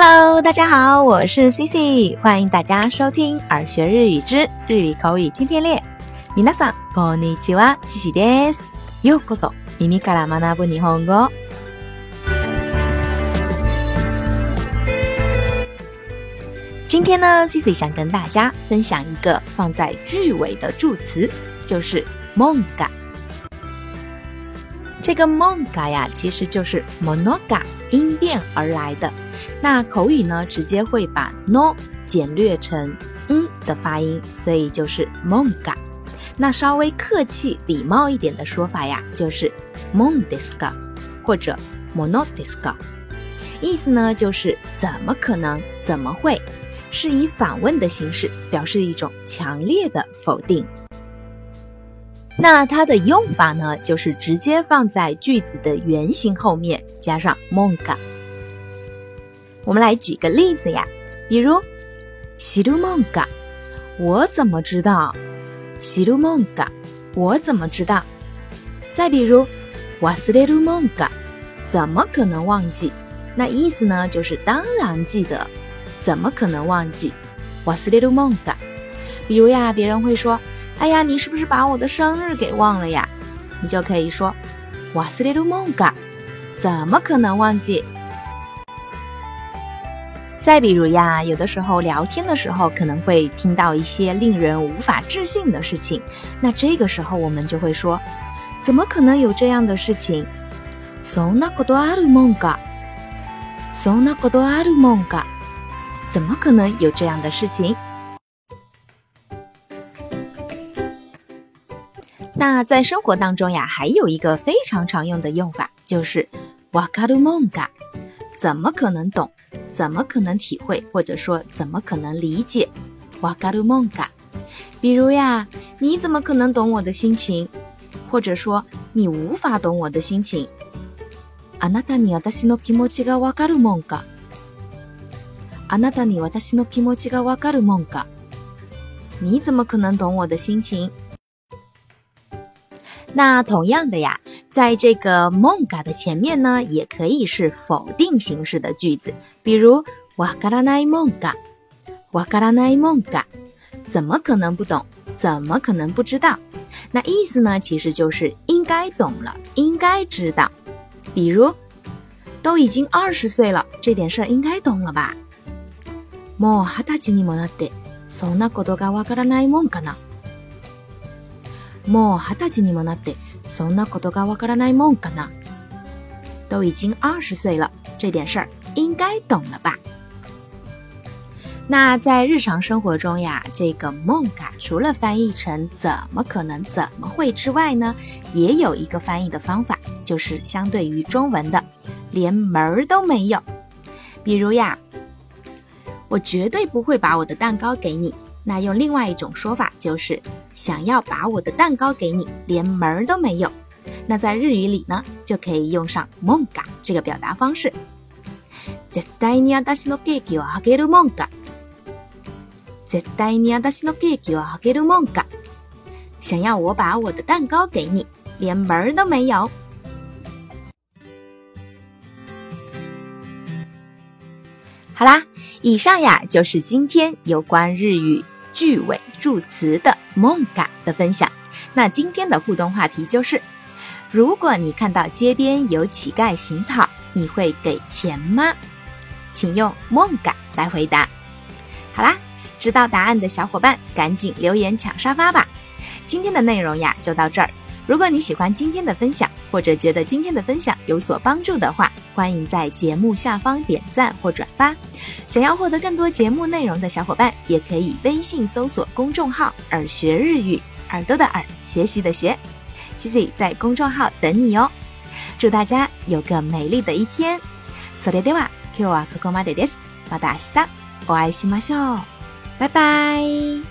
Hello，大家好，我是 Cici，欢迎大家收听耳学日语之日语口语天天练。皆さんこんにちは、Cici です。ようこそ耳から学ぶ日本語。今天呢，Cici 想跟大家分享一个放在句尾的助词，就是梦感。这个梦感呀，其实就是 monoga 音变而来的。 那口语呢，直接会把 no 简略成嗯的发音，所以就是梦感。那稍微客气礼貌一点的说法呀，就是 mondiska 或者 mono disga，意思呢就是怎么可能，怎么会，是以反问的形式表示一种强烈的否定。那它的用法呢，就是直接放在句子的原型后面加上梦感。我们来举个例子呀，比如西鲁梦嘎，我怎么知道？西鲁梦嘎，我怎么知道？再比如瓦斯列鲁梦嘎，怎么可能忘记？那意思呢，就是当然记得，怎么可能忘记？瓦斯列鲁梦嘎。比如呀，别人会说：“哎呀，你是不是把我的生日给忘了呀？”你就可以说瓦斯列鲁梦嘎，怎么可能忘记？再比如呀，有的时候聊天的时候可能会听到一些令人无法置信的事情，那这个时候我们就会说：怎么可能有这样的事情？そんなことあるもんか？そんなことあるもんか？怎么可能有这样的事情？那在生活当中呀，还有一个非常常用的用法，就是わかるもんか？怎么可能懂？ 怎么可能体会，或者说怎么可能理解？わかるもんか？比如呀，你怎么可能懂我的心情？或者说你无法懂我的心情？あなたに私の気持ちがわかるもんか？あなたに私の気持ちがわかるもんか？你怎么可能懂我的心情？那同样的呀。 在这个梦嘎的前面呢，也可以是否定形式的句子，比如わからない梦嘎，わからない梦嘎，怎么可能不懂？怎么可能不知道？那意思呢，其实就是应该懂了，应该知道。比如，都已经二十岁了，这点事儿应该懂了吧？もう二十歳にもなって、そんなことがわからないもんかな？もう二十歳にもなって。 そんなことがわからないもんかな？都已经二十岁了，这点事儿应该懂了吧？那在日常生活中呀，这个梦嘎除了翻译成“怎么可能”“怎么会”之外呢，也有一个翻译的方法，就是相对于中文的“连门儿都没有”。比如呀，我绝对不会把我的蛋糕给你。 那用另外一种说法就是想要把我的蛋糕给你，连门儿都没有。那在日语里呢，就可以用上“梦嘎”这个表达方式。絶対に私のケーキをあげるもんか。絶対に私のケーキをあげるもんか。想要我把我的蛋糕给你，连门儿都没有。好啦，以上呀就是今天有关日语。 句尾助词的梦感的分享。那今天的互动话题就是：如果你看到街边有乞丐行讨，你会给钱吗？请用梦感来回答。好啦，知道答案的小伙伴赶紧留言抢沙发吧。今天的内容呀就到这儿。如果你喜欢今天的分享，或者觉得今天的分享有所帮助的话，欢迎在节目下方点赞或转发。想要获得更多节目内容的小伙伴，也可以微信搜索公众号“耳学日语”，耳朵的耳，学习的学，Cici 在公众号等你哦。祝大家有个美丽的一天。それでは今日はここまでです。また明日お会いしましょう。拜拜。